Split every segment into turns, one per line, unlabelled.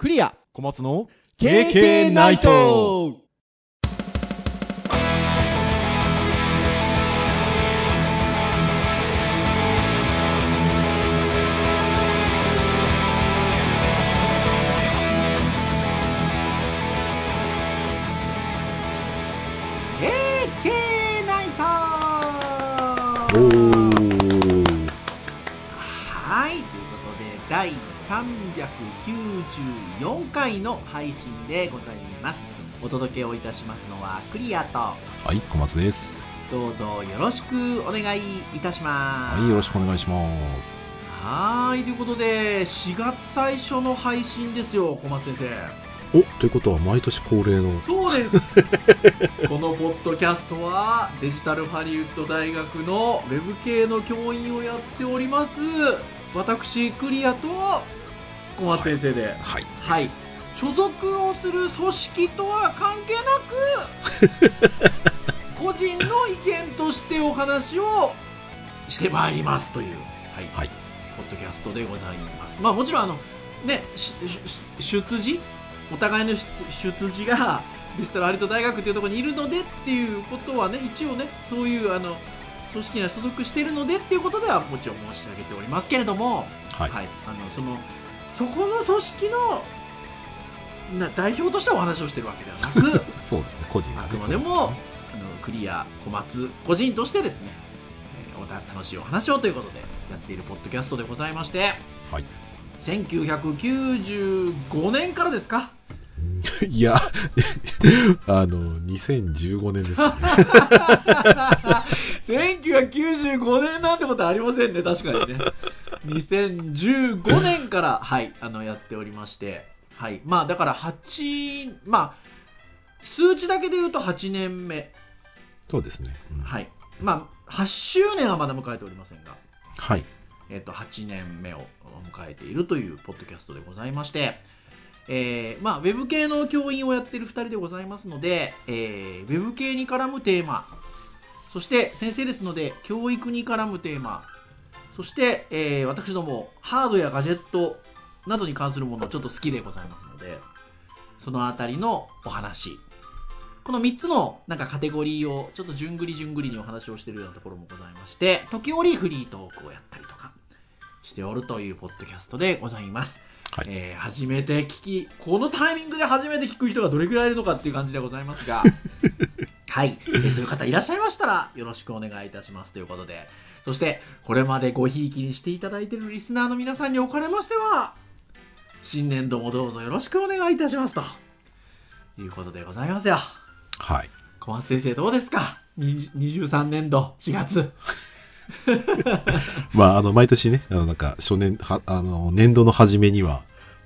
クリア。
小松の
KK ナイト
394回の配信でございます。お届けをいたしますのはクリアと。
はい、小松です。
どうぞよろしくお願いいたします。
はい、よろしくお願いします。
はーいということで4月最初の配信ですよ小松先生。
お、ということは毎年恒例の、
そうです。このポッドキャストはデジタルハリウッド大学のウェブ系の教員をやっております。私クリアと小松先生で。
はい、
はい、所属をする組織とは関係なく 個人の意見としてお話をしてまいりますという、はい。
はい。
ポッドキャストでございます。まあもちろんあのね出自？お互いの出出自がデジタルハリウッド大学っていうところにいるのでっていうことはね一応ねそういうあの組織には所属しているのでっていうことではもちろん申し上げておりますけれども、
はい、
はい、あのそのそこの組織のな代表としてお話をしてるわけではなく
そうですね、個人がね。
あくまでも、あのクリア小松個人としてですね、えーおた楽しいお話をということでやっているポッドキャストでございまして、
はい。
1995年からですか？
いや、あの、2015年ですね。
1995年なんてことはありませんね確かにね。2015年からはいあのやっておりましてはい。まあだから8まあ数値だけで言うと8年目。
そうですね。うん。
はい。まあ8周年はまだ迎えておりませんが。
はい、
えっと8年目を迎えているというポッドキャストでございまして、えーまあ、ウェブ系の教員をやってる2人でございますので、えーウェブ系に絡むテーマそして先生ですので教育に絡むテーマそして、えー私どもハードやガジェットなどに関するものをちょっと好きでございますのでそのあたりのお話。この3つのなんかカテゴリーをちょっと順繰り順繰りにお話をしてるようなところもございまして時折フリートークをやったりとかしておるというポッドキャストでございます、
はい。
えー初めて聞きこのタイミングで初めて聞く人がどれくらいいるのかっていう感じでございますが。はい、えーそういう方いらっしゃいましたらよろしくお願いいたしますということで。そしてこれまでごひいきにしていただいているリスナーの皆さんにおかれましては新年度もどうぞよろしくお願いいたしますと。いうことでございますよ。
はい。
小松先生どうですか？20 23年度4月
まあ、あの、毎年ね、あの、なんか、初年、は、あの、年度の初めには、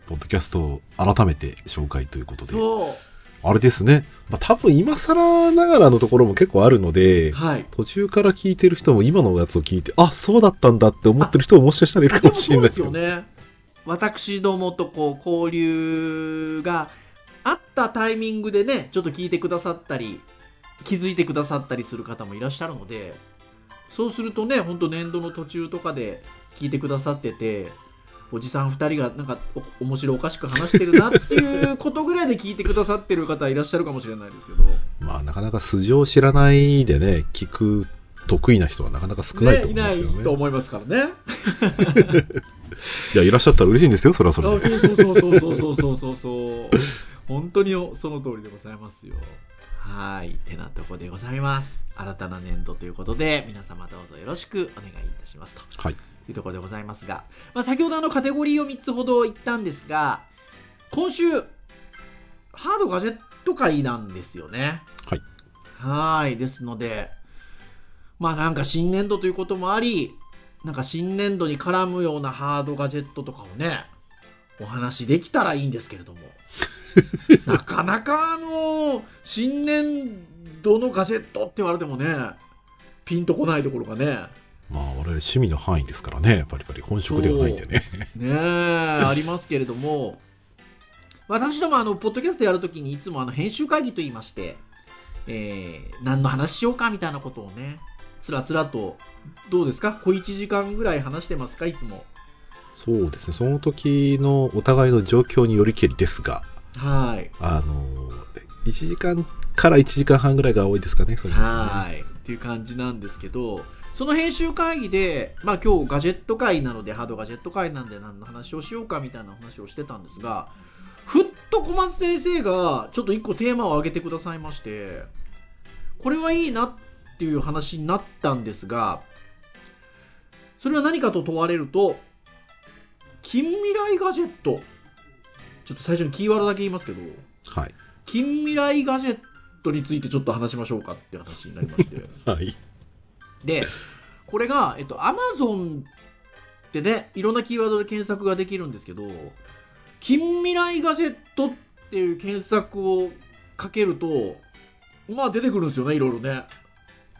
ポッドキャストを改めて紹介ということで、
そ
あれですね、まあ、多分今更ながらのところも結構あるので
う、はい。
途中から聞いてる人も今のやつを聞いて、あ、そうだったんだって思ってる人ももしかしたらいるか
でも
もしれない
ですよね。私どもとこう交流があったタイミングでねちょっと聞いてくださったり気づいてくださったりする方もいらっしゃるのでそうするとねほんと年度の途中とかで聞いてくださってておじさん2人がなんかお面白おかしく話してるなっていうことぐらいで聞いてくださってる方いらっしゃるかもしれないですけど
まあ、なかなか素性を知らないでね、聞く得意な人はなかなか少ないと思いますけどね。
ねいないと思いますからね
いや、いらっしゃったら嬉しいんですよ、それはそ
あ
れで。
そうそうそうそうそうそうそうそう本当にその通りでございますよはい。てなとこでございます。新たな年度ということで皆様どうぞよろしくお願いいたしますと。
はい。
いうところでございますが、まあ、先ほどあのカテゴリーを3つほど言ったんですが今週ハードガジェット会なんですよね。
はい。
はい。ですのでまあなんか新年度ということもありなんか新年度に絡むようなハードガジェットとかをねお話できたらいいんですけれども なかなかあの新年度のガジェットって言われてもねピンとこないところがね。
まあ、我々趣味の範囲ですからね、やっぱり本職ではないんでね。
ねえありますけれども。私どもあのポッドキャストやるときにいつもあの編集会議と言いまして、えー何の話しようかみたいなことをねつらつらとどうですか？小1時間ぐらい話してますか？いつも。
そうですね、その時のお互いの状況によりけりですが、
はい。
あの、1時間から1時間半ぐらいが多いですかね、それ
はい。っていう感じなんですけど、その編集会議で、まあ今日ガジェット会なので、ハードガジェット会なんで何の話をしようかみたいな話をしてたんですが、ふっと小松先生がちょっと一個テーマを挙げてくださいまして、これはいいなっていう話になったんですが、それは何かと問われると、近未来ガジェット。ちょっと最初にキーワードだけ言いますけど、
はい。
近未来ガジェットについてちょっと話しましょうかって話になりまして
はい。
でこれが、えっと、Amazon ってねいろんなキーワードで検索ができるんですけど近未来ガジェットっていう検索をかけるとまあ出てくるんですよねいろいろね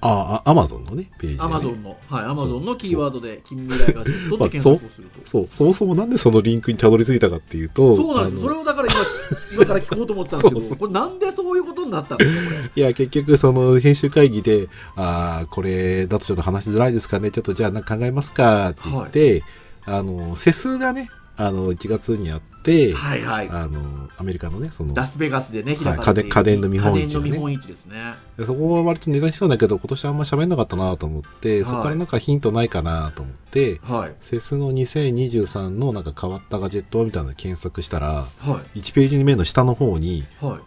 ああ、アマゾンのね、ページ、ね。
Amazon の。はい Amazon のキーワードで近未来ガジェットって検索をすると。
そう、そもそもなんでそのリンクにたどり着いたかっていうと、
そうなんですよ。それをだから今 今から聞こうと思ってたんですけど
そう。そう
これなんでそういうことになったんですかこれ。
いや、結局、その編集会議で、ああ、これだとちょっと話しづらいですかね、ちょっとじゃあ考えますかって言って、あの、セスがね、あの、1月にあって、
はいはい
あの、アメリカのね、その、
ラスベガスでね、開
はい
かれている
家電家電の見本市ね
家電の見本市ですね。
でそこは割と値段したんだけど、今年あんま喋んなかったなと思って、
い
そこからなんかヒントないかなと思って、
はい。
セスの2023のなんか変わったガジェットみたいなの検索したら、
はい。
1ページ目の下の方に、
はい。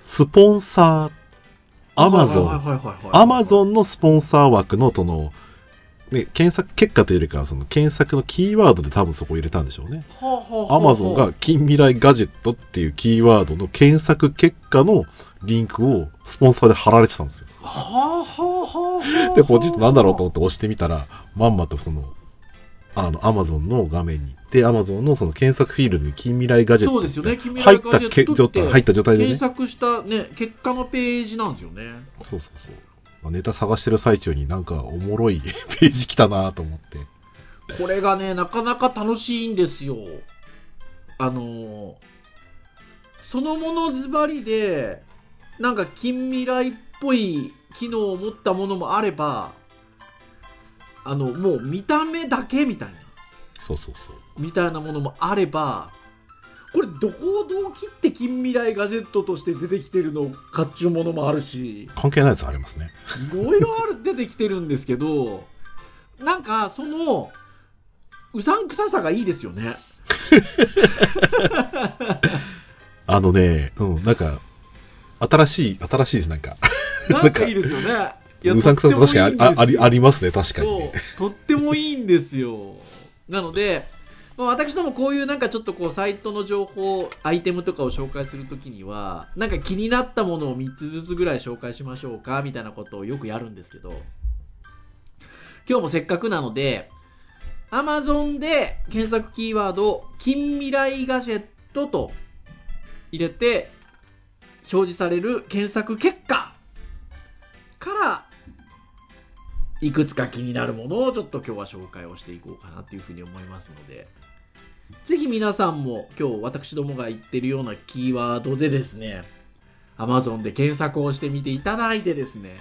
スポンサー、アマゾン、
はいはいはいはいはい。
アマゾンのスポンサー枠の、その、ね、検索結果というよりかは、その検索のキーワードで多分そこ入れたんでしょうね。アマゾンが近未来ガジェットっていうキーワードの検索結果のリンクをスポンサーで貼られてたんですよ。
はあはあ。
で、ポチッとなんだろうと思って押してみたら、まんまとその、あの、アマゾンの画面に行って、アマゾンのその検索フィールドに近未来ガジェット
そうですよね。近未
入った
来ガジェット
入った状態でね
検。索したね、結果のページなんですよね。
そうそうそう。ネタ探してる最中になんかおもろい ページ来たなと思って。
これがね、なかなか楽しいんですよ。あのーそのものズバリで、なんか近未来っぽい機能を持ったものもあれば、あの、もう見た目だけみたいな、
そうそうそう。
みたいなものもあれば、これどこをどう切って近未来ガジェットとして出てきてるのかっちゅうものもあるし、
関係ないやつありますね。
いろいろある出てきてるんですけど、なんかその、うさんくささがいいですよね。
あのね、うん、なんか、新しい、新しいです、なんか。
なんかいいですよね。
うさんくささ確かにあありありますね、確かに
とってもいいんですよ。なので、まあ、私どもこういうなんかちょっとこうサイトの情報、アイテムとかを紹介するときには、なんか気になったものを3つずつぐらい紹介しましょうかみたいなことをよくやるんですけど、今日もせっかくなので、Amazon で検索キーワード、近未来ガジェットと入れて表示される検索結果からいくつか気になるものをちょっと今日は紹介をしていこうかなっていうふうに思いますので、ぜひ皆さんも今日私どもが言ってるようなキーワードでですね、Amazon で検索をしてみていただいてですね、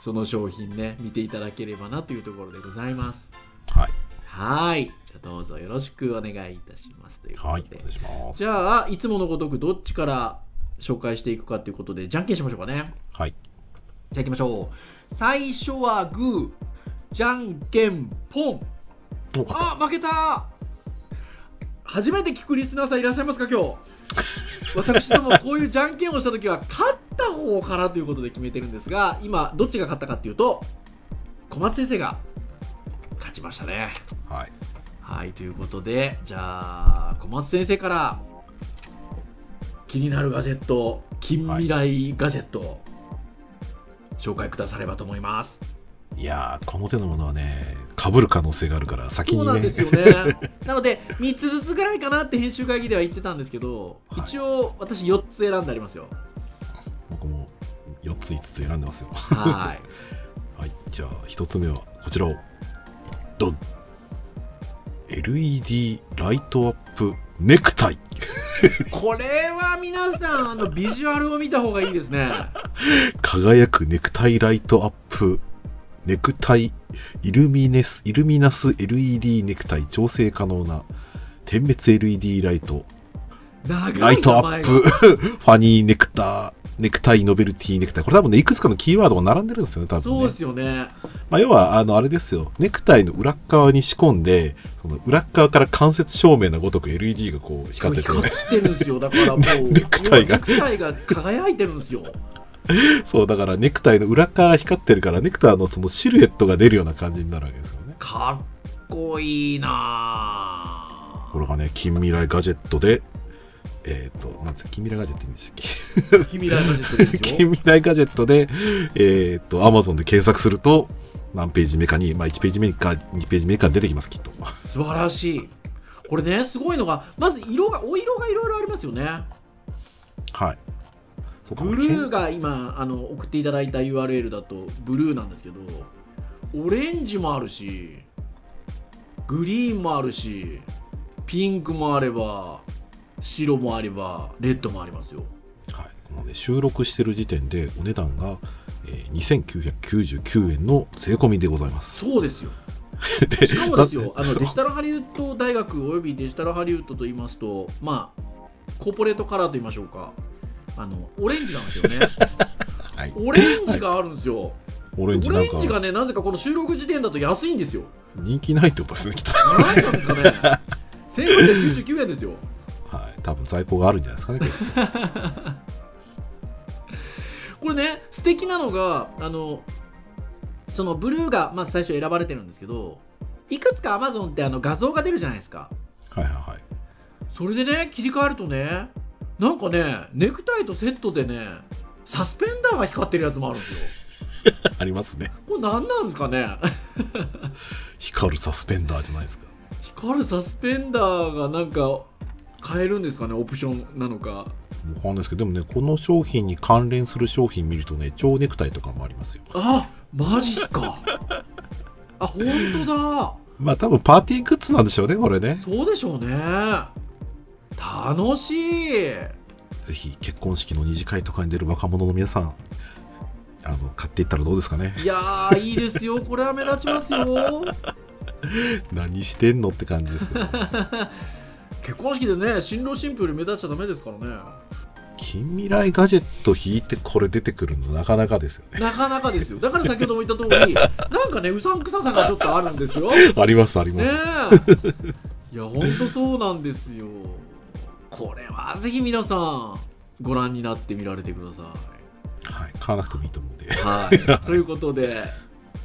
その商品ね、見ていただければなというところでございます。
はい。
はい。じゃあどうぞよろしくお願いいたしますということ
はい。
で。
お願いします。
じゃあ、いつものごとくどっちから紹介していくかということで、じゃんけんしましょうかね。
はい。
じゃあ行きましょう。最初はグー、じゃんけんポン。あ、負けた初めて聞くリスナーさんいらっしゃいますか、今日？私どもこういうじゃんけんをしたときは、勝った方からということで決めてるんですが、今、どっちが勝ったかっていうと、小松先生が勝ちましたね。
たはい。
はい、ということで、じゃあ、小松先生から、気になるガジェット、近未来ガジェット、紹介くださればと思います。
いやー、この手のものはね、被る可能性があるから、先にね
そうなんで。すよね。なので、3つずつぐらいかなって編集会議では言ってたんですけど、
はい
一応、私4つ選んでありますよ。
僕も4つ5つ選んでますよ。
はい。
はい。じゃあ、1つ目はこちらを。ドン !LED ライトアップネクタイ。
これは皆さん、あの、ビジュアルを見た方がいいですね。
輝くネクタイライトアップネクタイ、イルミネス、イルミナス LED ネクタイ調整可能な点滅 LED ライト、ライトアップ、ファニーネクター、ネクタイ、ノベルティネクタイ。これ多分ね、いくつかのキーワードが並んでるんですよね、多分、ね、
そうですよね。
まあ、要は、あの、あれですよ。ネクタイの裏側に仕込んで、その裏側から間接照明のごとく LED がこう光ってて、
ね、光ってるんですよ。だからもう、
ネクタイが。
ネクタイが輝いてるんですよ。
そう、だからネクタイの裏側が光ってるから、ネクタイのそのシルエットが出るような感じになるわけですよね。
かっこいいな
これがね、近未来ガジェットで、えっ、ー、と、なんですか、近未来ガジェットいいんでしたっ
け？近未来ガジェット。
近未来ガジェットで、えっ、ー、と、アマゾンで検索すると、何ページ目かに、まあ、1ページ目か2ページ目か出てきます、きっと。
素晴らしい。これね、すごいのが、まず色が、お色がいろいろありますよね。
はい。
ブルーが今あの送っていただいた URL だとブルーなんですけどオレンジもあるしグリーンもあるしピンクもあれば白もあればレッドもありますよ。
はい。この、ね、収録してる時点でお値段が、えー、2999円の税込みでございます。
そうですよ。しかもですよあのデジタルハリウッド大学およびデジタルハリウッドと言いますとまあコーポレートカラーと言いましょうかあのオレンジなんですよね、はい、オレンジがあるんですよ。オレンジがねなぜかこの収録時点だと安いんですよ。
人気ないってことですねきっと。
何なんですかね。1899円ですよ。
はい。多分在庫があるんじゃないですかね
これね素敵なのがあのそのブルーがまず最初選ばれてるんですけどいくつかアマゾンってあの画像が出るじゃないですか。
はいはいはい。
それでね切り替えるとねなんかねネクタイとセットでねサスペンダーが光ってるやつもあるんですよ。
ありますね。
これ何なんですかね？
光るサスペンダーじゃないですか。
光るサスペンダーがなんか買えるんですかね？オプションなのか。わ
かんないですけどでもねこの商品に関連する商品見るとね蝶ネクタイとかもありますよ。
あマジっすか？あ本当だ。
まあ多分パーティーグッズなんでしょうねこれね。
そうでしょうね楽しい。ぜ
ひ結婚式の二次会とかに出る若者の皆さんあの買っていったらどうですかね。
いやいいですよ。これは目立ちますよ。
何してんのって感じですけど。
結婚式でね新郎新婦より目立っちゃダメですからね。
近未来ガジェット引いてこれ出てくるのなかなかですよね。
なかなかですよ。だから先ほども言った通り なんかねうさんくささがちょっとあるんですよ。
ありますあります、ね、
いやほんとそうなんですよこれはぜひ皆さんご覧になってみられてください。
はい、買わなくてもいいと思うんで。
はい、ということで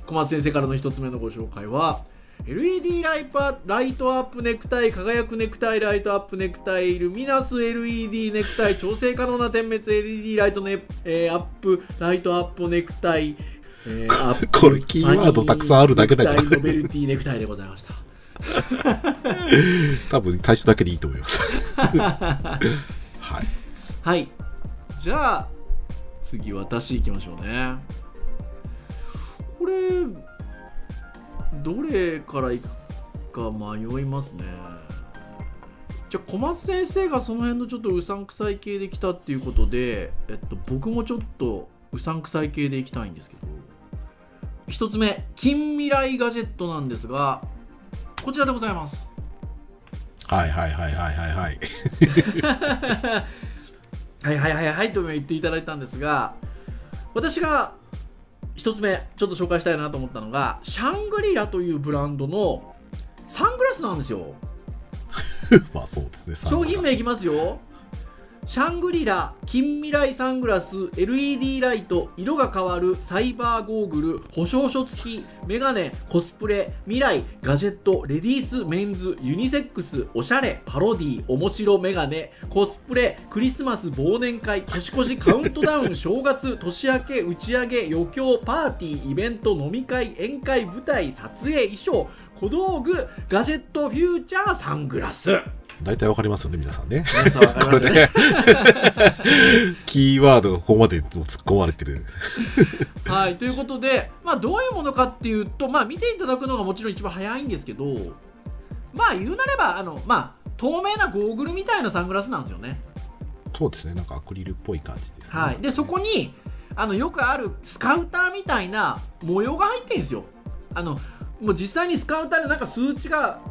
小松先生からの1つ目のご紹介は LED ライパライトアップネクタイ輝くネクタイライトアップネクタイルミナス LED ネクタイ調整可能な点滅 LED ライトネ、えー、アップライトアップネクタイ、
えー、アップ これキーワードたくさんあるだけだから
ノベルティネクタイでございました
多分最初だけでいいと思います。はい、
はい、じゃあ次私いきましょうね。これどれからいくか迷いますね。じゃあ小松先生がその辺のちょっとうさんくさい系で来たっていうことで、えっと、僕もちょっとうさんくさい系でいきたいんですけど。1つ目近未来ガジェットなんですがこちらでございます。
はいはいはいはいはいはい。
はいはいはいはいと言っていただいたんですが私が1つ目ちょっと紹介したいなと思ったのがシャングリラというブランドのサングラスなんですよ。
まあそうですね
商品名いきますよ。シャングリラ近未来サングラス LED ライト色が変わるサイバーゴーグル保証書付きメガネコスプレ未来ガジェットレディースメンズユニセックスおしゃれパロディ面白メガネコスプレクリスマス忘年会年越しカウントダウン 正月年明け打ち上げ余興パーティーイベント飲み会宴会舞台撮影衣装小道具ガジェットフューチャーサングラス。
大体わかりますよね、皆さんね。
皆さんわかりますね。
キーワードがここまで突っ込まれてる。
はい、ということで、まあ、どういうものかっていうと、まあ、見ていただくのがもちろん一番早いんですけど、まあ、言うなれば、あの、まあ、透明なゴーグルみたいなサングラスなんですよね。
そうですね、なんかアクリルっぽい感じです、
ね、はい。で、そこに、あのよくあるスカウターみたいな模様が入ってるんですよあのもう実際にスカウターでなんか数値が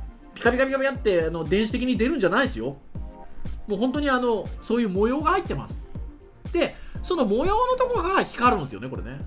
ピカピカピカピカってあの電子的に出るんじゃないですよ。もう本当にあのそういう模様が入ってます。でその模様のところが光るんですよねこれね。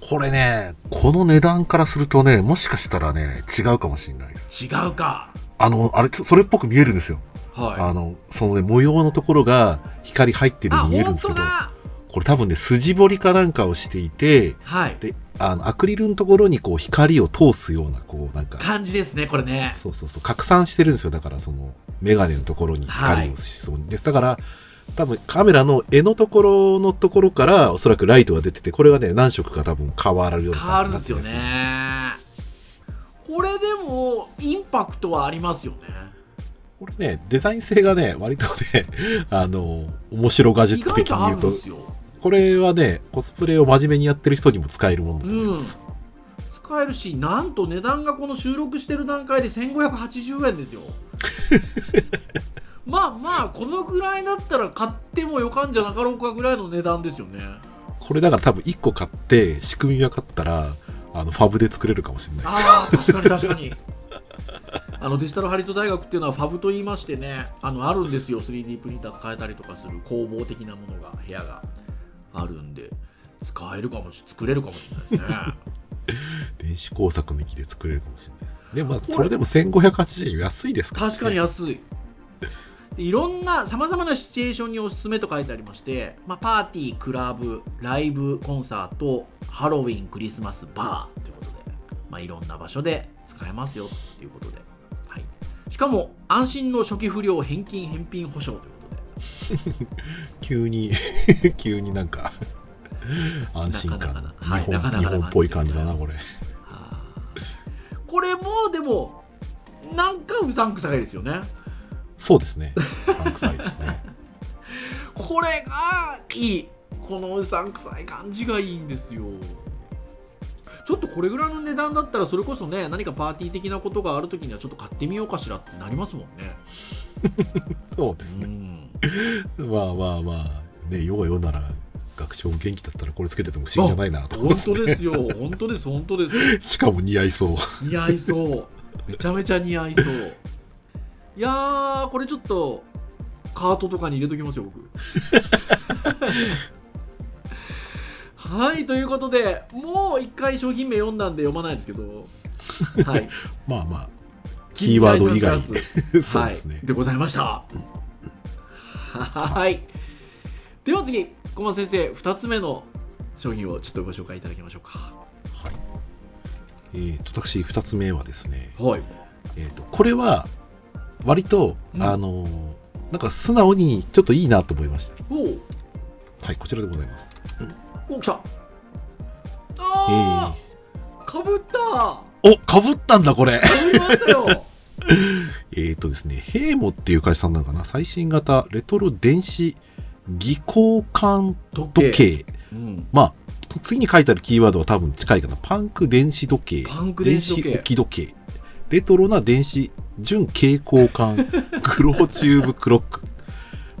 これね、この値段からするとね、もしかしたらね、違うかもしれない。
違うか。
あの、あれ、それっぽく見えるんですよ。
は
あの、そのね、模様のところが光入って
い
るように見えるん
本
ですけど、
当だ
これ多分ね、筋彫りかなんかをしていて、
はい
で、あの、アクリルのところにこう光を通すような、こう、なんか、
感じですねこれね
そうそうそう、拡散してるんですよ。だから、その、メガネのところに光をしそうに。です。だから、多分カメラの絵のところのところからおそらくライトが出てて、これがね、何色か多分変わるような
変わるんですよ
感じになってます
ねこれでもインパクトはありますよね
これね、デザイン性がね、割とね、あの、面白ガジェット的に言うとこれはね、コスプレを真面目にやってる人にも使えるものだと思います。
使えるしなんと値段がこの収録してる段階で1580円ですよ。まあまあこのぐらいだったら買ってもよかんじゃなかろうかぐらいの値段ですよね。
これだから多分1個買って、仕組み分かったら、あの、ファブで作れるかもしれない。です。
ああ確かに確かに。あのデジタルハリウッド大学っていうのはファブと言いましてねあのあるんですよ。3D プリンター使えたりとかする工房的なものが部屋があるんで使えるかもし作れるかもしれないですね。
電子工作の機で作れるかもしれないです。でも、それでも1580円安いですから、
確かに安い。でいろんなさまざまなシチュエーションにおすすめと書いてありまして、まあ、パーティークラブライブコンサートハロウィンクリスマスバーということで、まあ、いろんな場所で使えますよということで、はい、しかも安心の初期不良返金返品保証ということで
急に、急になんか、安心感。
なかなかなはい
日本っぽい感じだな、これ。
はあこれもでもなんかうさんくさいですよね
そうですね。うさんくさいですね。
これがいいこのうさんくさい感じがいいんですよちょっとこれぐらいの値段だったらそれこそね何かパーティー的なことがある時にはちょっと買ってみようかしらってなりますもんね
そうですね。
ん
まあまあまあ、ね、世が世なら、学長元気だったらこれつけてても不思議じゃないなと思い
本
ます、ね。
当ですよ。本当です本当です
しかも似合いそう。
似合いそう。めちゃめちゃ似合いそう。いやーこれちょっとカートとかに入れときますよ僕。はいということでもう一回商品名読んだんで読まないですけど。はい。
まあまあ、キーワード以外。そうですね。
はい、。でございましたはい。では次小松先生2つ目の商品をちょっとご紹介いただきましょうか。
はい。えー、と私2つ目はですね、
はい。
えー、とこれは割と、
うん。
あのーなんか素直にちょっといいなと思いました。はいこちらでございます。
お来た。
え
あー。かぶった。
ー、おかぶったんだこれ。
かぶりましたよ
えっとですねヘイモっていう会社さんなのかな。最新型レトロ電子技交換時計。
うん、
まあ次に書いてあるキーワードは多分近いかな。パンク電子時計。
パンク電子時計。
置き時計。レトロな電子準蛍光管クロチューブクロック。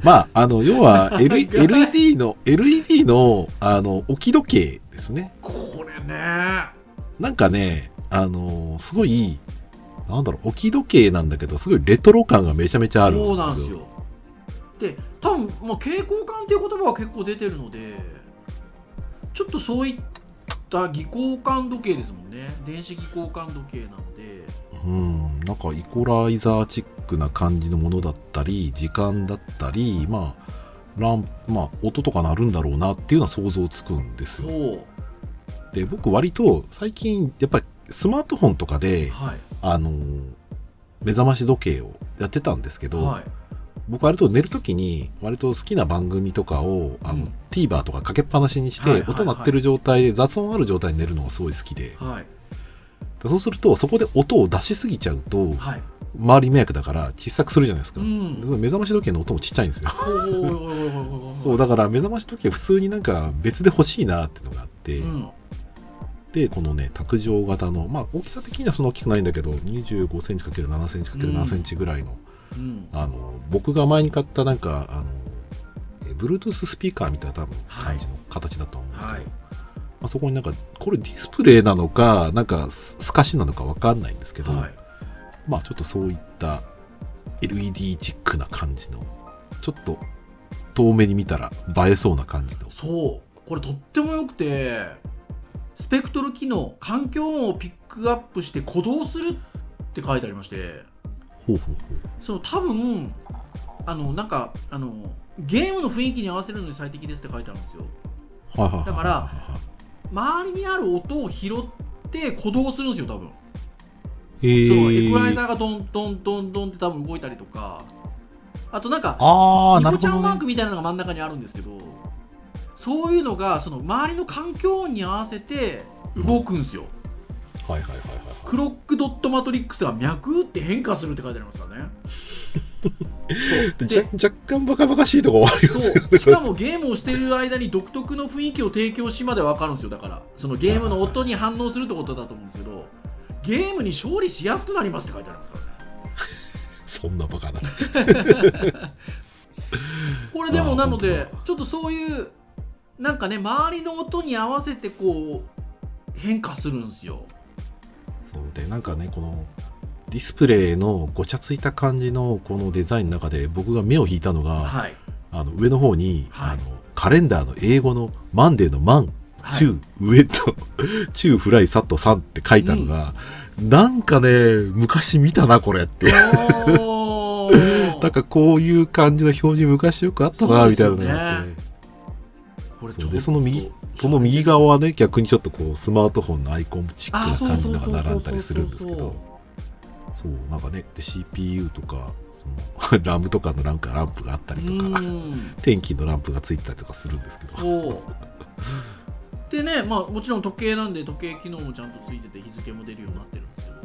まああの要は、L、LED の LED のあの置き時計ですね。
これね。
なんかねあのすごいなんだろう置き時計なんだけどすごいレトロ感がめちゃめちゃあるんですよ。
そうなんですよ。で多分、まあ、蛍光管っていう言葉は結構出てるのでちょっとそういった技交換時計ですもんね。電子技交換時計なので。
うん、なんかイコライザーチックな感じのものだったり、時間だったり、まあ、ランまあ、音とか鳴るんだろうなっていうのは想像つくんです
そ
よ。
う。
で、僕割と最近、やっぱりスマートフォンとかで、
はい。
あのー目覚まし時計をやってたんですけど、
はい。
僕割と寝るときに割と好きな番組とかをあの、
うん。
TVer とかかけっぱなしにして、音鳴ってる状態で雑音ある状態に寝るのがすごい好きで。
はい。
でそうするとそこで音を出しすぎちゃうと
はい。
周り迷惑だから小さくするじゃないですか、
うん。
目覚まし時計の音もちっちゃいんですよ。そうだから目覚まし時計普通になんか別で欲しいなっていうのがあって、
うん
でこのね卓上型のまあ大きさ的にはそんな大きくないんだけど2 5センチ ×7 センチ ×7 センチぐらいの、
うん。
あの僕が前に買ったなんかあのえ Bluetooth スピーカーみたいな多分
はい。
感じの形だと思うんですけど、
はい。
まあ、そこになんかこれディスプレイなのかなんかす透かしなのかわかんないんですけど、
はい。
まあちょっとそういった LED チックな感じのちょっと遠目に見たら映えそうな感じの。
そう。これとってもよくてスペクトル機能環境音をピックアップして鼓動するって書いてありまして。
ほうほう
その多分あのなんかあのゲームの雰囲気に合わせるのに最適ですって書いてあるんですよ。
ほうはいはいはい
だから周りにある音を拾って鼓動するんですよ多分。
へ
そのエクライ
ー
ザーがドンドンドンドンって多分動いたりとか。あとなんか
ああなるほ
ニコちゃんマークみたいなのが真ん中にあるんですけどそういうのがその周りの環境音に合わせて動くんですよ、
はいはいはいはい
クロックドットマトリックスが脈って変化するって書いてありますからね。そう
じゃ
で
若干バカバカしいとこありますよね。
そう。しかもゲームをしている間に独特の雰囲気を提供しまで分かるんですよ。だからそのゲームの音に反応するってことだと思うんですけどゲームに勝利しやすくなりますって書いてありますからね。
そんなバカな。
これでもなので ちょっとそういうなんかね周りの音に合わせてこう変化するんですよ。
そうでなんかねこのディスプレイのごちゃついた感じのこのデザインの中で僕が目を引いたのが、
はい。
あの上の方に、
はい。
あのカレンダーの英語のマンデーのマン、
はい。
中上と 中フライサット3って書いたのが、なんかね昔見たなこれって。なんかこういう感じの表示昔よくあったなみたいなのがあってでその右その右側はね逆にちょっとこうスマートフォンのアイコンチックな感じのが並んだりするんですけど。そうなんかねで CPU とかその ラムとかのなんかランプがあったりとか
うん。
天気のランプがついてたりとかするんですけど。
でねまあもちろん時計なんで時計機能もちゃんとついてて日付も出るようになってるんですけど。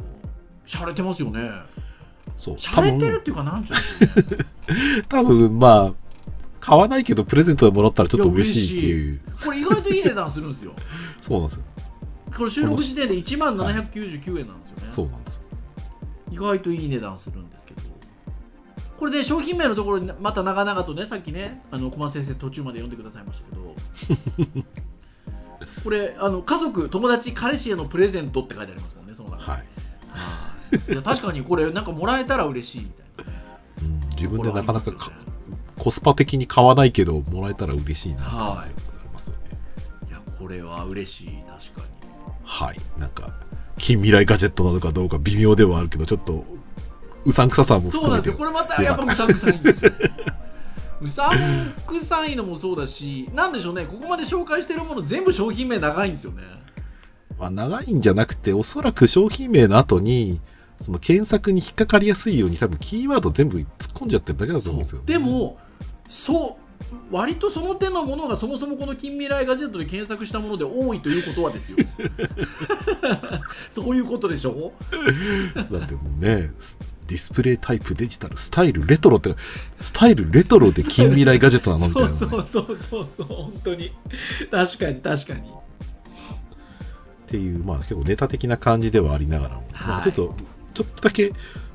洒落てますよね。
そう
洒落てるっていうかなんちゅう
多分 まあ買わないけどプレゼントでもらったらちょっと嬉しいっていう。
これ意外といい値段するんですよ。
そうなんですよ。
これ収録時点で1万799円なんですよね、
そうなんです
意外といい値段するんですけど。これで商品名のところにまた長々とねさっきねあの小松先生途中まで読んでくださいましたけど。これあの家族友達彼氏へのプレゼントって書いてありますもんねその中に。
はい、
はいいや確かにこれなんかもらえたら嬉しいみたいなね。
うん、自分でなかなかコスパ的に買わないけどもらえたら嬉しいな。って
はい
ますよね。
いやこれは嬉しい確かに。
はい。なんか近未来ガジェットなのかどうか微妙ではあるけどちょっとうさんくささも
そうなんですよ。これまたやっぱうさんくさいんですよ。うさんくさいのもそうだしなんでしょうね。ここまで紹介してるもの全部商品名長いんですよね。
まあ、長いんじゃなくておそらく商品名の後にその検索に引っかかりやすいように多分キーワード全部突っ込んじゃってるだけだと思うんですよ、
でもそう割とその手のものがそもそもこの近未来ガジェットで検索したもので多いということはですよ。そういうことでしょ？
だってもうねスディスプレイタイプデジタルスタイルレトロってスタイルレトロで近未来ガジェットなのみたいな、ね、
そうそうそうそうそう本当に。確かに確かに。
っていうまあ結構ネタ的な感じではありながらも、
はい。
まあちょっとちょっとだけ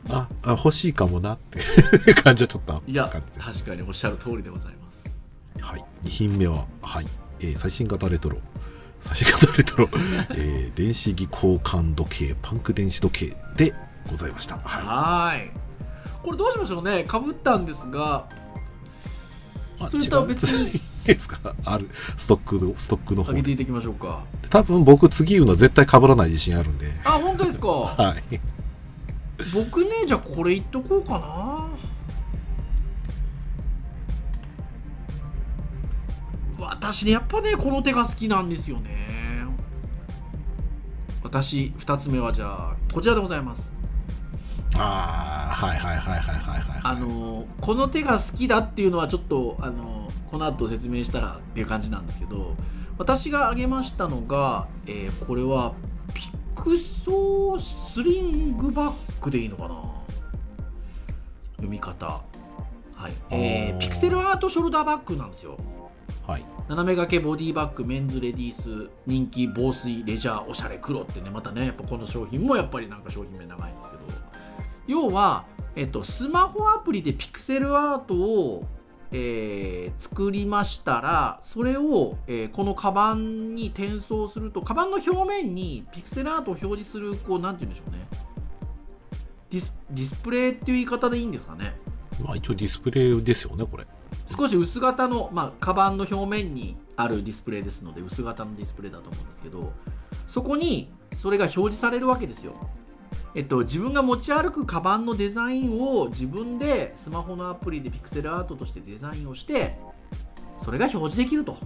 ああ欲しいかもなって 感じはちょっとあった
いや確かにおっしゃる通りでございます。
はい、2品目は、はい。えー最新型レトロ。最新型レトロ、えー電子技交換時計パンク電子時計でございました、は
い。これどうしましょうね？かぶったんですがそれとは別に。
ですか？あるストックのストックの方。
上げていっていきましょうか。
多分僕次言うのは絶対被らない自信あるんで。
あ本当ですか？
はい
僕ねじゃあこれいっとこうかな。私ねやっぱねこの手が好きなんですよね。私2つ目はじゃあこちらでございます。
ああはいはいはいはいはいはい。
あのこの手が好きだっていうのはちょっとあのこの後説明したらっていう感じなんですけど私が挙げましたのが、えーこれはピクソースリングバックでいいのかな？読み方。はい、えーピクセルアートショルダーバッグなんですよ。
はい。
斜め掛けボディバッグメンズレディース人気防水レジャーおしゃれ黒ってねまたねやっぱこの商品もやっぱりなんか商品名長いんですけど。要は、えっと、スマホアプリでピクセルアートをえー作りましたらそれを、えーこのカバンに転送するとカバンの表面にピクセルアートを表示するこうなんて言うんでしょうね。ディスディスプレイっていう言い方でいいんですかね。
まあ一応ディスプレイですよね、これ。
少し薄型の、まあ、カバンの表面にあるディスプレイですので薄型のディスプレイだと思うんですけどそこにそれが表示されるわけですよえっと、自分が持ち歩くカバンのデザインを自分でスマホのアプリでピクセルアートとしてデザインをしてそれが表示できると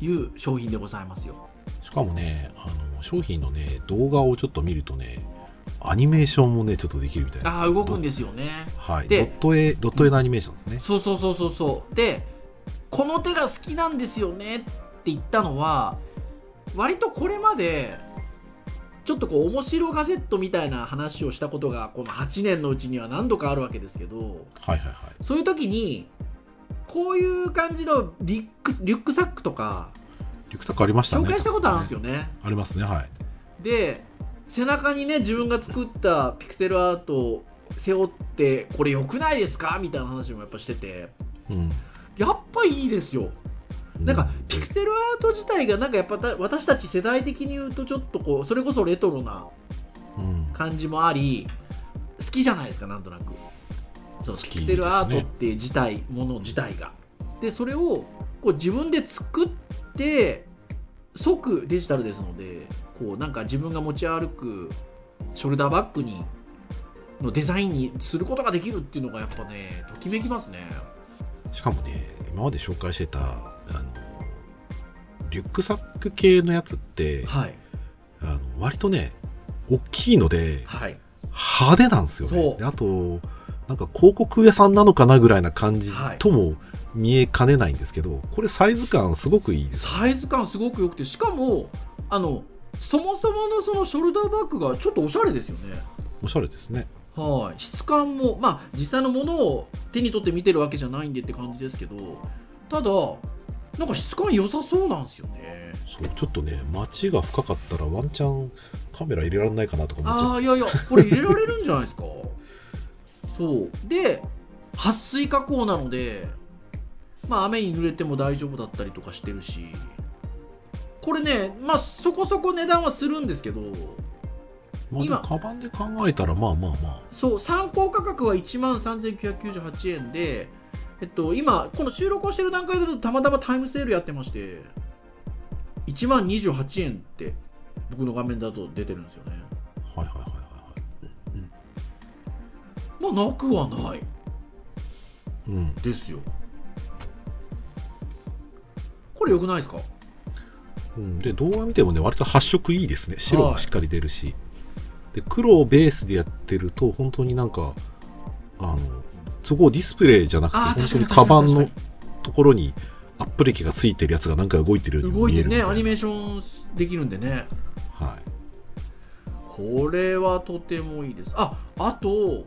いう商品でございますよ
しかもね、あの、商品のね、動画をちょっと見るとね、アニメーションもね、ちょっとできるみたいです。
ああ動くんですよね
はい。ド
で
ット絵、ドット絵のアニメーションですね。
そうそうそうそうそうでこの手が好きなんですよねって言ったのは割とこれまでちょっとこう面白ガジェットみたいな話をしたことがこの8年のうちには何度かあるわけですけど
はいはいはい。
そういう時にこういう感じのリュックリュックサックとか
リュックサックありましたね。
紹介したことあるんですよね。
ありますね、はい。
で背中にね自分が作ったピクセルアートを背負ってこれ良くないですか？みたいな話もやっぱしてて
うん。
やっぱいいですよなんかピクセルアート自体がなんかやっぱた私たち世代的に言うとちょっとこうそれこそレトロな
うん、
感じもあり好きじゃないですかなんとなく。その
好き
ピクセルアートっていう自体もの自体が。でそれをこう自分で作って即デジタルですのでこうなんか自分が持ち歩くショルダーバッグにのデザインにすることができるっていうのがやっぱねときめきますね。
しかもね、今まで紹介してた、あの、リュックサック系のやつって、
はい
あの割とね、大きいので、
はい
派手なんですよね。であと、なんか広告屋さんなのかなぐらいな感じ
はい
とも見えかねないんですけど、これサイズ感すごくいいです。
サイズ感すごく良くてしかもあのそもそものそのショルダーバッグがちょっとおしゃれですよね
おしゃれですね。
はい質感もまあ実際のものを手に取って見てるわけじゃないんでって感じですけどただなんか質感良さそうなんですよね。
そうちょっとね、街が深かったらワンチャンカメラ入れられないかなとか思っちゃ
ああいやいやこれ入れられるんじゃないですか。そう。で撥水加工なのでまあ雨に濡れても大丈夫だったりとかしてるし。これねまあそこそこ値段はするんですけど
う。まあ、
今
カバンで考えたら、まあまあまあ、
そう参考価格は1万3998円でえっと今この収録をしてる段階だとたまたまタイムセールやってまして1万28円って僕の画面だと出てるんですよね。
はいはいはいはいはい。
まあなくはない。
うん、
ですよ。これよくないですか？
うん、で動画見てもね割と発色いいですね。白もしっかり出るし、で黒をベースでやってると本当になんかあのそこをディスプレイじゃなくて本当にカバンの
確
ところにアップ歴がついてるやつがなんか動いてるように
動いて
見えるみたいな
ね。アニメーションできるんでね。
はい。
これはとてもいいです。ああと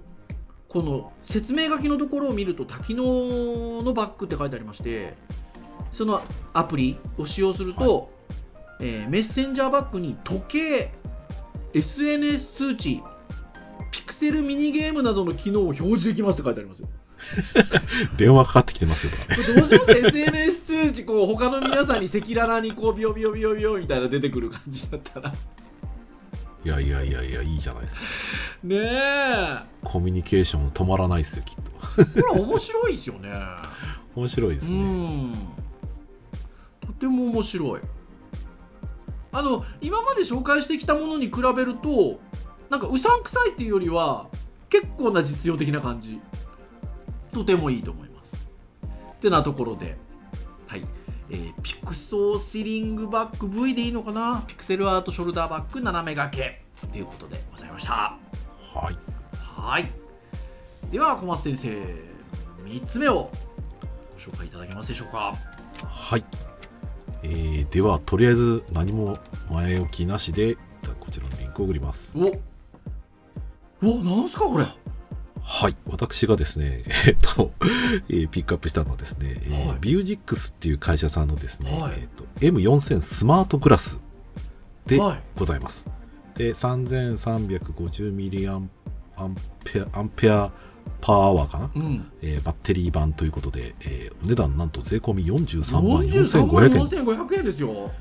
この説明書きのところを見ると多機能のバッグって書いてありましてそのアプリを使用すると、えーメッセンジャーバッグに時計 SNS 通知ピクセルミニゲームなどの機能を表示できますって書いてありますよ。
電話かかってきてますよ
どうします？SNS 通知こう他の皆さんに赤裸々にこうビヨビヨビヨビヨみたいな出てくる感じだったら。
いやいやいやいやいいじゃないですか。
ねえ。
コミュニケーション止まらないですよきっと。
これ面白いですよね。
面白いです
う
ね
ん。とても面白い。あの今まで紹介してきたものに比べるとなんかうさんくさいっていうよりは結構な実用的な感じ。とてもいいと思います。ってなところで。はい、えーピクソーシリングバッグ V でいいのかな？ピクセルアートショルダーバッグ斜め掛け。ということでございました。
はい。
はい。では小松先生、3つ目をご紹介いただけますでしょうか？
はい、えーではとりあえず何も前置きなしでこちらのリンクを送ります。
おおなんすかこれ。
はい、私がですね、えっと、えーピックアップしたのはですね、えー
はい。
ビュージックスっていう会社さんのですね、
はい。
えっと M4000 スマートグラスで
はい。
ございます。で、3350ミリアンアンペアアンペアパーアワーかな、
うん。
えーバッテリー版ということで、えーお値段なんと税込み43万
43万
4500円
4500円ですよ。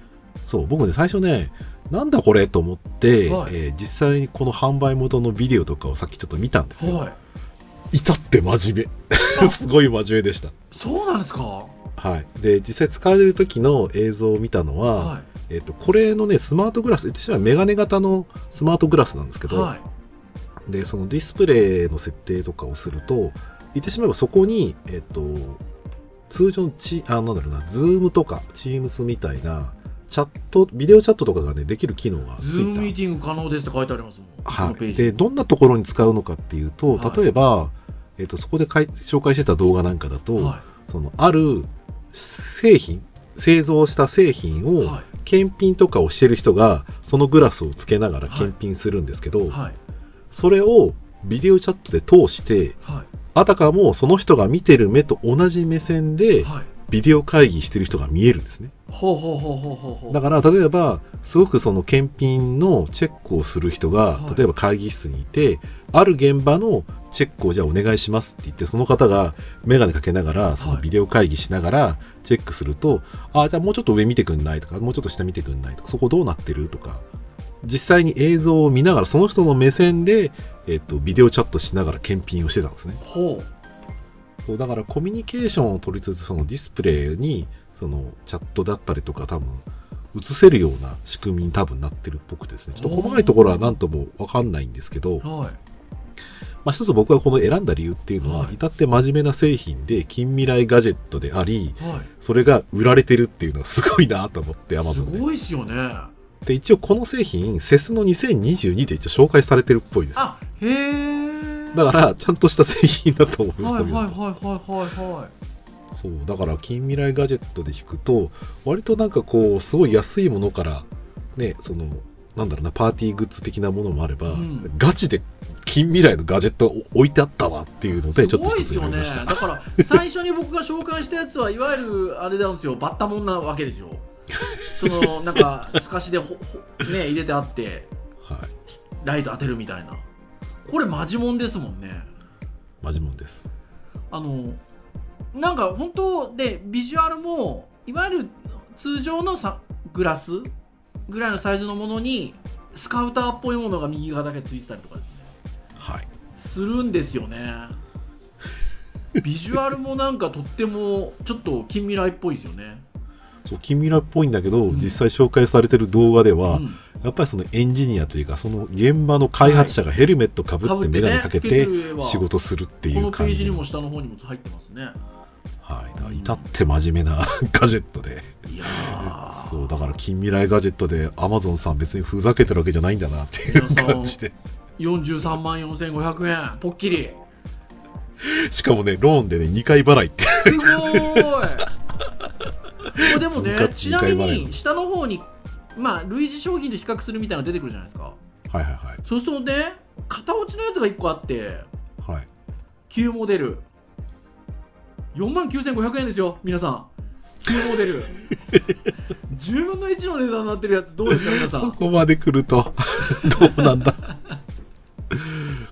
そう僕ね最初ねなんだこれと思って、
はい。
えー実際にこの販売元のビデオとかをさっきちょっと見たんですよ、
はい。
至って真面目。すごい真面目でした。
そうなんですか？
はい、で実際使われる時の映像を見たのは、
は
えっとこれのねスマートグラス言ってしまえばメガネ型のスマートグラスなんですけど、
いはい。
でそのディスプレイの設定とかをすると言ってしまえばそこに、えっと通常のチあなんだろうな Zoom とか Teams みたいなチャットビデオチャットとかがねできる機能がつ
ズームミー
い
ティング可能ですって書いてありますもん。
はい、
ジ。
でどんなところに使うのかっていうと
はい。
例えば、えっとそこでかい紹介してた動画なんかだと、
は
そのある製品製造した製品
い
を
は
検品とかをしてる人がそのグラスをつけながら検品するんですけど、
いはい。
それをビデオチャットで通して
は
あたかもその人が見てる目と同じ目線で
いはい
ビデオ会議してる人が見えるんですね。
ほうほうほうほうほうほう。
だから例えばすごくその検品のチェックをする人が
はい。
例えば会議室にいてある現場のチェックをじゃあお願いしますって言ってその方が眼鏡かけながらそのビデオ会議しながらチェックすると、あじゃあもうちょっと上見てくんないとかもうちょっと下見てくんないとかそこどうなってるとか実際に映像を見ながらその人の目線で、えっとビデオチャットしながら検品をしてたんですね。
ほ
そうだからコミュニケーションを取りつつそのディスプレイにそのチャットだったりとか多分映せるような仕組みに多分なってるっぽくてですね。ちょっと細かいところは何とも分かんないんですけど、
うはい
まあ、一つ僕がこの選んだ理由っていうのは、
はい
至って真面目な製品で近未来ガジェットであり
は
それが売られてるっていうのがすごいなと思って
い
Amazon
す
で
ごいっすよね。
で一応この製品セスの2022で一応紹介されてるっぽいです。
あへえ
だからちゃんとした製品だと思いました、
はいはいはいはいはいはい。
そうだから近未来ガジェットで引くと割となんかこうすごい安いものからねそのなんだろうなパーティーグッズ的なものもあれば、
うん。
ガチで近未来のガジェットを置いてあったわっていうのですちょっと一つ
ごいですよね
選びました、
だから最初に僕が紹介したやつはいわゆるあれなんですよバッタモンなわけですよ。そのなんか透かしでほほね入れてあって
はい。
ライト当てるみたいなこれマジモンですもんね。
マジモンです。
あのなんか本当でビジュアルもいわゆる通常のさグラス？ぐらいのサイズのものにスカウターっぽいものが右側だけついてたりとかですね。
はい。
するんですよね。ビジュアルもなんかとってもちょっと近未来っぽいですよね、
そう近未来っぽいんだけど、
うん。
実際紹介されてる動画では、
うん。
やっぱりそのエンジニアというかその現場の開発者がヘルメットかぶって眼鏡かけ
被
て仕事するってい
この
う感じ
ページにも下の方にも入ってますね。
はい、至って真面目な ガジェットで。
いやー。
そうだから近未来ガジェットでアマゾンさん別にふざけてるわけじゃないんだなっていう感じで。
43万4500円。ポッキリ
しかもねローンでね2回払いって。
すごーい でもねちなみに下の方にまあ類似商品と比較するみたいなの出てくるじゃないですか。
はいはいはい。
そうするとね型落ちのやつが1個あって
はい。
旧モデル。4万9500円ですよ皆さん。旧モデル。10分の1の値段になってるやつどうですか皆さん？
そこまで来ると どうなんだ？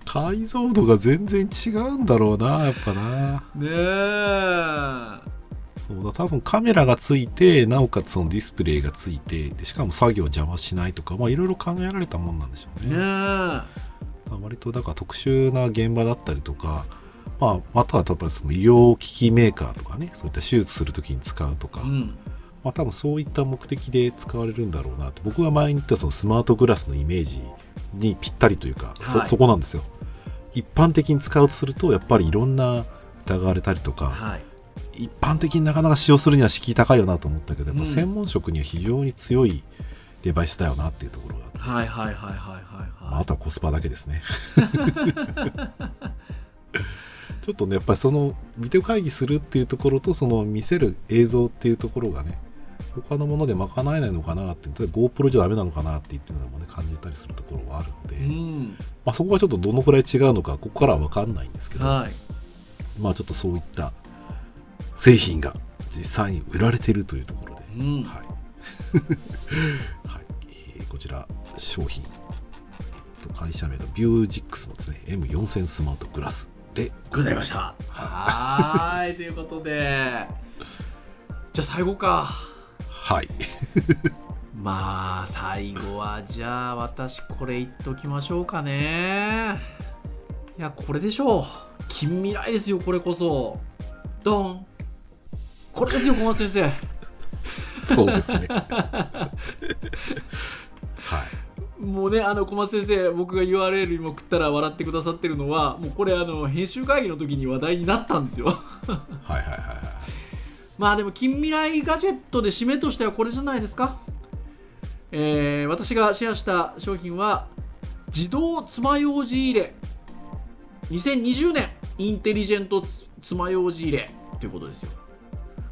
解像度が全然違うんだろうなやっぱな。
ねえ
そうだ。多分カメラがついてなおかつそのディスプレイがついてでしかも作業邪魔しないとかまあいろいろ考えられたもんなんでしょうね。
ねえ。
割とだから特殊な現場だったりとか、まあ、または多分その医療機器メーカーとかねそういった手術するときに使うとか、
うん。
まあ、多分そういった目的で使われるんだろうなと。僕が前に言ったそのスマートグラスのイメージにぴったりというか、そ
はい。
そこなんですよ。一般的に使うとするとやっぱりいろんな疑われたりとか
はい
一般的になかなか使用するには敷居高いよなと思ったけどやっぱ
うん
専門職には非常に強いデバイスだよなっていうところがあって
はいはいはいはいはい。
まあ
は
あとはコスパだけですね。ちょっとね、やっぱりそのビデオ会議するっていうところと、その見せる映像っていうところがね、他のもので賄えないのかなって、例えば GoPro じゃダメなのかなっていうのもね、感じたりするところはあるので、
いうん。
まあ、そこがちょっとどのくらい違うのか、ここからは分かんないんですけど、
はい。
まあちょっとそういった製品が実際に売られているというところで、
うん
はい。はいえーこちら、商品と会社名のビュージックスのですね、M4000 スマートグラスで
ございました。はーい、ということで、じゃあ最後か。
はい
まあ、最後は、じゃあ私これ言っときましょうかね。いや、これでしょう。近未来ですよ、これこそ。ドン。これですよ、小松先生。
そうですね はい
もうね、あの小松先生、僕が URL にも送ったら笑ってくださってるのは、もうこれ、あの編集会議の時に話題になったんですよ。
はいはいはいはい
まあでも近未来ガジェットで締めとしてはこれじゃないですか。えー私がシェアした商品は自動爪楊枝入れ2020年インテリジェントつ爪楊枝入れということですよ。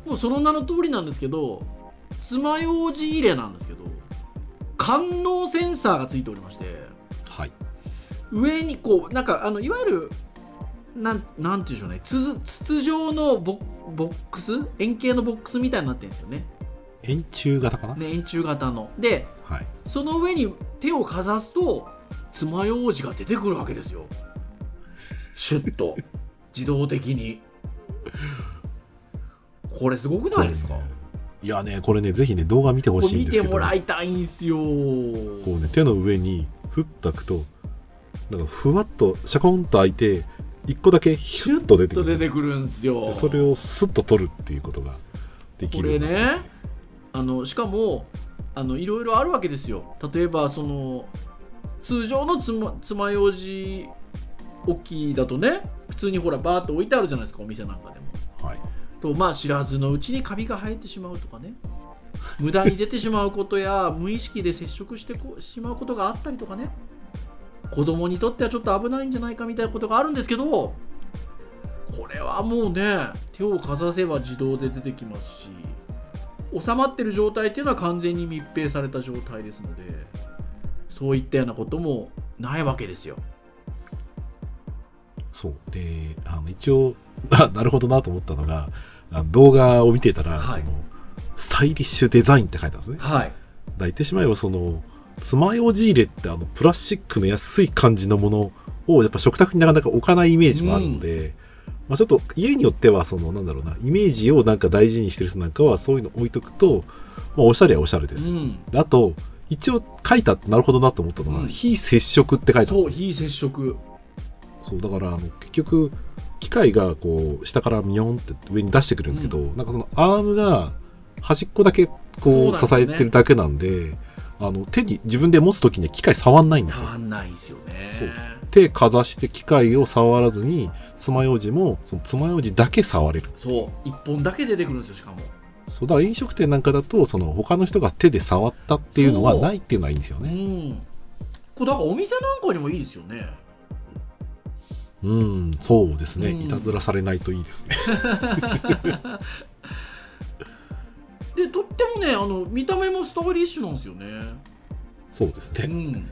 もうその名の通りなんですけど爪楊枝入れなんですけど感能センサーがついておりまして
はい。
上にこうなんかあのいわゆるなんなんていうんでしょうね。筒筒状のボボックス？円形のボックスみたいになってるんですよね。
円柱型かな、
ね円柱型の。で
はい。
その上に手をかざすと爪楊枝が出てくるわけですよ。シュッと。自動的にこれすごくないですか？
いやねこれねぜひね動画見てほしいんですけど。
てもらいたいんすよ
こうね手の上にスッと開くとなんかふわっとシャコンと開いて一個だけヒュッと出てくる
と出てくるんすよ。
でそれをスッと取るっていうことができ
こ
る
れねあのしかもあのいろいろあるわけですよ。例えばその通常のつま爪楊枝大きいだとね普通にほらバーッと置いてあるじゃないですかお店なんかでも。
はい
とまあ知らずのうちにカビが生えてしまうとかね。無駄に出てしまうことや無意識で接触してしまうことがあったりとかね。子供にとってはちょっと危ないんじゃないかみたいなことがあるんですけどこれはもうね手をかざせば自動で出てきますし収まってる状態っていうのは完全に密閉された状態ですのでそういったようなこともないわけですよ。
そう。であの一応あ なるほどなと思ったのが動画を見てたら、
はい。
そのスタイリッシュデザインって書いてあるんですね。
はい。
だ言ってしまえばその爪楊枝入れってあのプラスチックの安い感じのものをやっぱ食卓になかなか置かないイメージもあるので、まあ、ちょっと家によってはそのなんだろうなイメージをなんか大事にしてる人なんかはそういうの置いとくと、まあ、おしゃれはおしゃれですよ、
うん。
であと一応書いたってなるほどなと思ったのは、
うん
非接触って書いてある
そう非接触。
そうだからあの結局機械がこう下からミヨンって上に出してくるんですけど、なんかそのアームが端っこだけこう支えてるだけなんであの手に自分で持つ時には機械触んないんですよ。
触んないんですよね。
そう。手かざして機械を触らずに爪楊枝もその爪楊枝だけ触れる。
そう。一本だけ出てくるんですよしかも。
そう。だから飲食店なんかだとその他の人が手で触ったっていうのはないっていうのはいいんですよ
う
ね
ん。これだからお店なんかにもいいですよね
うんそうですね、
うん。
いたずらされないといいですね。
でとってもねあの見た目もスタイリッシュなんですよね。
そうですね、
うん。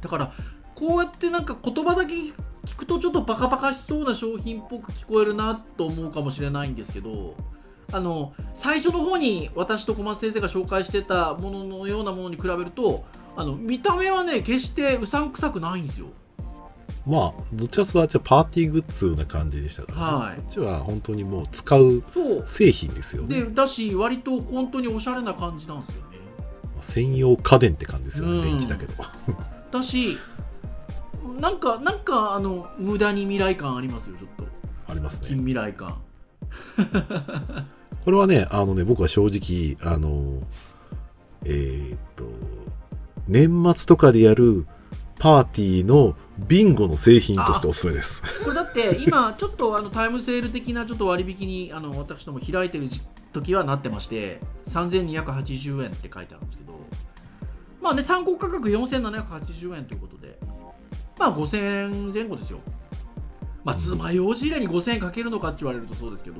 だからこうやってなんか言葉だけ聞くとちょっとバカバカしそうな商品っぽく聞こえるなと思うかもしれないんですけどあの最初の方に私と小松先生が紹介してたもののようなものに比べるとあの見た目はね決してうさんくさくないんですよ
まあどっちかというとパーティーグッズな感じでしたから、ね。
はい。
こっちは本当にもう使う製品ですよね。
でだし割と本当におしゃれな感じなんですよね。
専用家電って感じですよね、
うん。
電池だけど。
だしなんかなんかあの無駄に未来感ありますよちょっと。
あります
近
ね
未来感。
これはねあのね僕は正直あのえーっと年末とかでやるパーティーのビンゴの製品としておすすめです。
これだって今ちょっとあのタイムセール的なちょっと割引にあの私ども開いてる時はなってまして3280円って書いてあるんですけどまあね参考価格4780円ということでまあ5000円前後ですよ。まあ爪楊枝入れに5000円かけるのかって言われるとそうですけど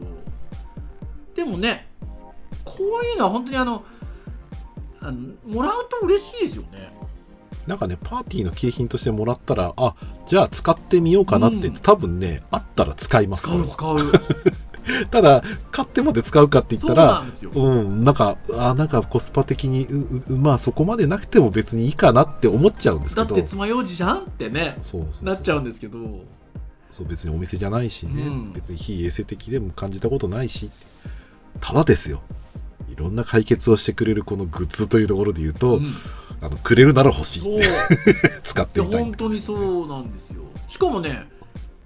でもねこういうのは本当にあのあのもらうと嬉しいですよね。
なんかねパーティーの景品としてもらったらあじゃあ使ってみようかなって、
うん。
多分ねあったら使います。
使う使う。
ただ買ってまで使うかって言ったら
なん
うん、なんか、あなんかコスパ的にうう、まあそこまでなくても別にいいかなって思っちゃうんですけど。
だって爪楊枝じゃんってね
そうそうそう。
なっちゃうんですけど。
そう別にお店じゃないしね、
うん。
別に非衛生的でも感じたことないし。ただですよ。いろんな解決をしてくれるこのグッズというところで言うと、
うん
あのくれるなら欲しい
そう。
使ってみたい
本当にそうなんですよ。しかもね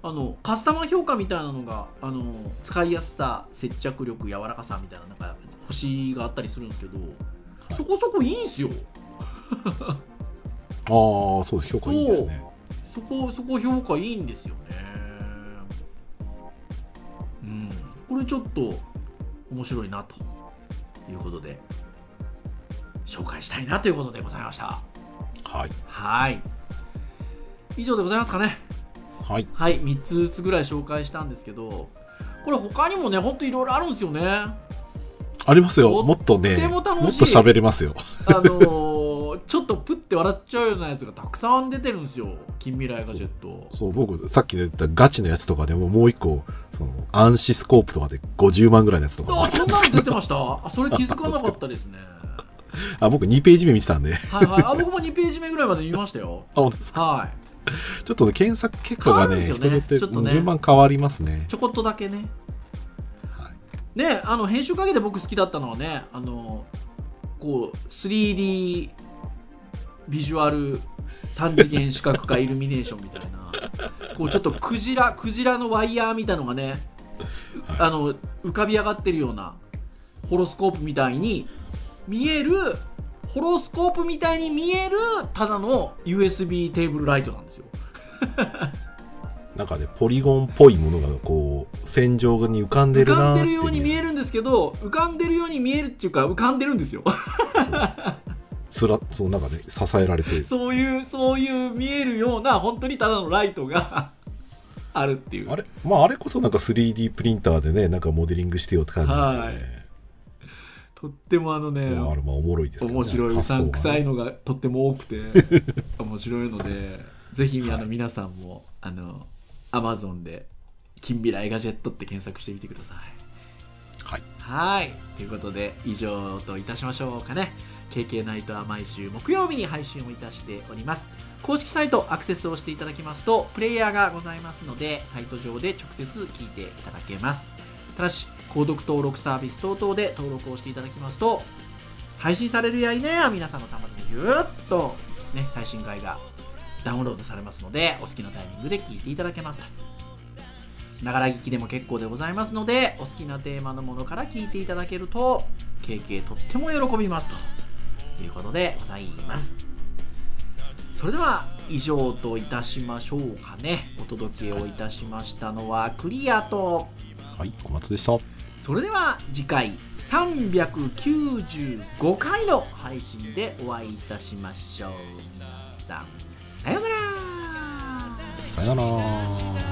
あのカスタマー評価みたいなのがあの使いやすさ接着力柔らかさみたいななんか星があったりするんですけど、そこそこいいんすよ。
ああそう評価いいですね。
そこそこ評価いいんですよね。うん。これちょっと面白いなということで紹介したいなということでございました。
はい。
はい。以上でございますかね。
はい。
はい。3つずつぐらい紹介したんですけどこれ他にもねほんといろいろあるんですよね。あ
ありますよ。
と
もっとね
も
もっと喋れますよ。
のー ちょっとプッて笑っちゃうようなやつがたくさん出てるんですよ。近未来ガジェット。
そう僕さっき言ったガチのやつとかでももう一個その暗視スコープとかで50万ぐらいのやつとか。もあ
あそんなの出てました。あそれ気づかなかったですね
あ僕2ページ目見てたんで。
はいはい。あ僕も2ページ目ぐらいまで見ましたよ。
あ本当ですか？
はい。
ちょっとね検索結果がね
ね
人によって
ちょっとね。
順番変わりますね。
ちょこっとだけね。
はい。
ねあの編集会議で僕好きだったのはねあのこう 3D ビジュアル3次元視覚化イルミネーションみたいな。こうちょっとクジラクジラのワイヤーみたいのがねあの浮かび上がってるようなホロスコープみたいに見えるホロスコープみたいに見えるただの USB テーブルライトなんですよ。
なんかねポリゴンっぽいものがこう線上に浮かんで
浮
るなーって
かんでるように見えるんですけど浮かんでるように見えるっていうか浮かんでるんですよ。
つらそうなんかね支えられて。
そういうそういう見えるような本当にただのライトがあるっていう。
あれ？まああれこそなんか 3D プリンターでねなんかモデリングしてよって感じですよね、
はいとってもあのね
あれまあおもろいですね。
面白いうさんくさい
の
のがとっても多くて面白いのでぜひあの皆さんもあの Amazon で「近未来ガジェット」って検索してみてください。
はい。
はい。ということで以上といたしましょうかね。KK ナイトは毎週木曜日に配信をいたしております。公式サイトアクセスをしていただきますとプレイヤーがございますのでサイト上で直接聞いていただけます。ただし購読登録サービス等々で登録をしていただきますと配信されるやいなや皆さんの端末にぎゅーっとですね最新回がダウンロードされますのでお好きなタイミングで聞いていただけますながら聞きでも結構でございますのでお好きなテーマのものから聞いていただけると KK とっても喜びますと。いうことでございます。それでは以上といたしましょうかね。お届けをいたしましたのはクリアと
はい小松でした。
それでは次回395回の配信でお会いいたしましょう。皆さん。さようなら。
さようなら。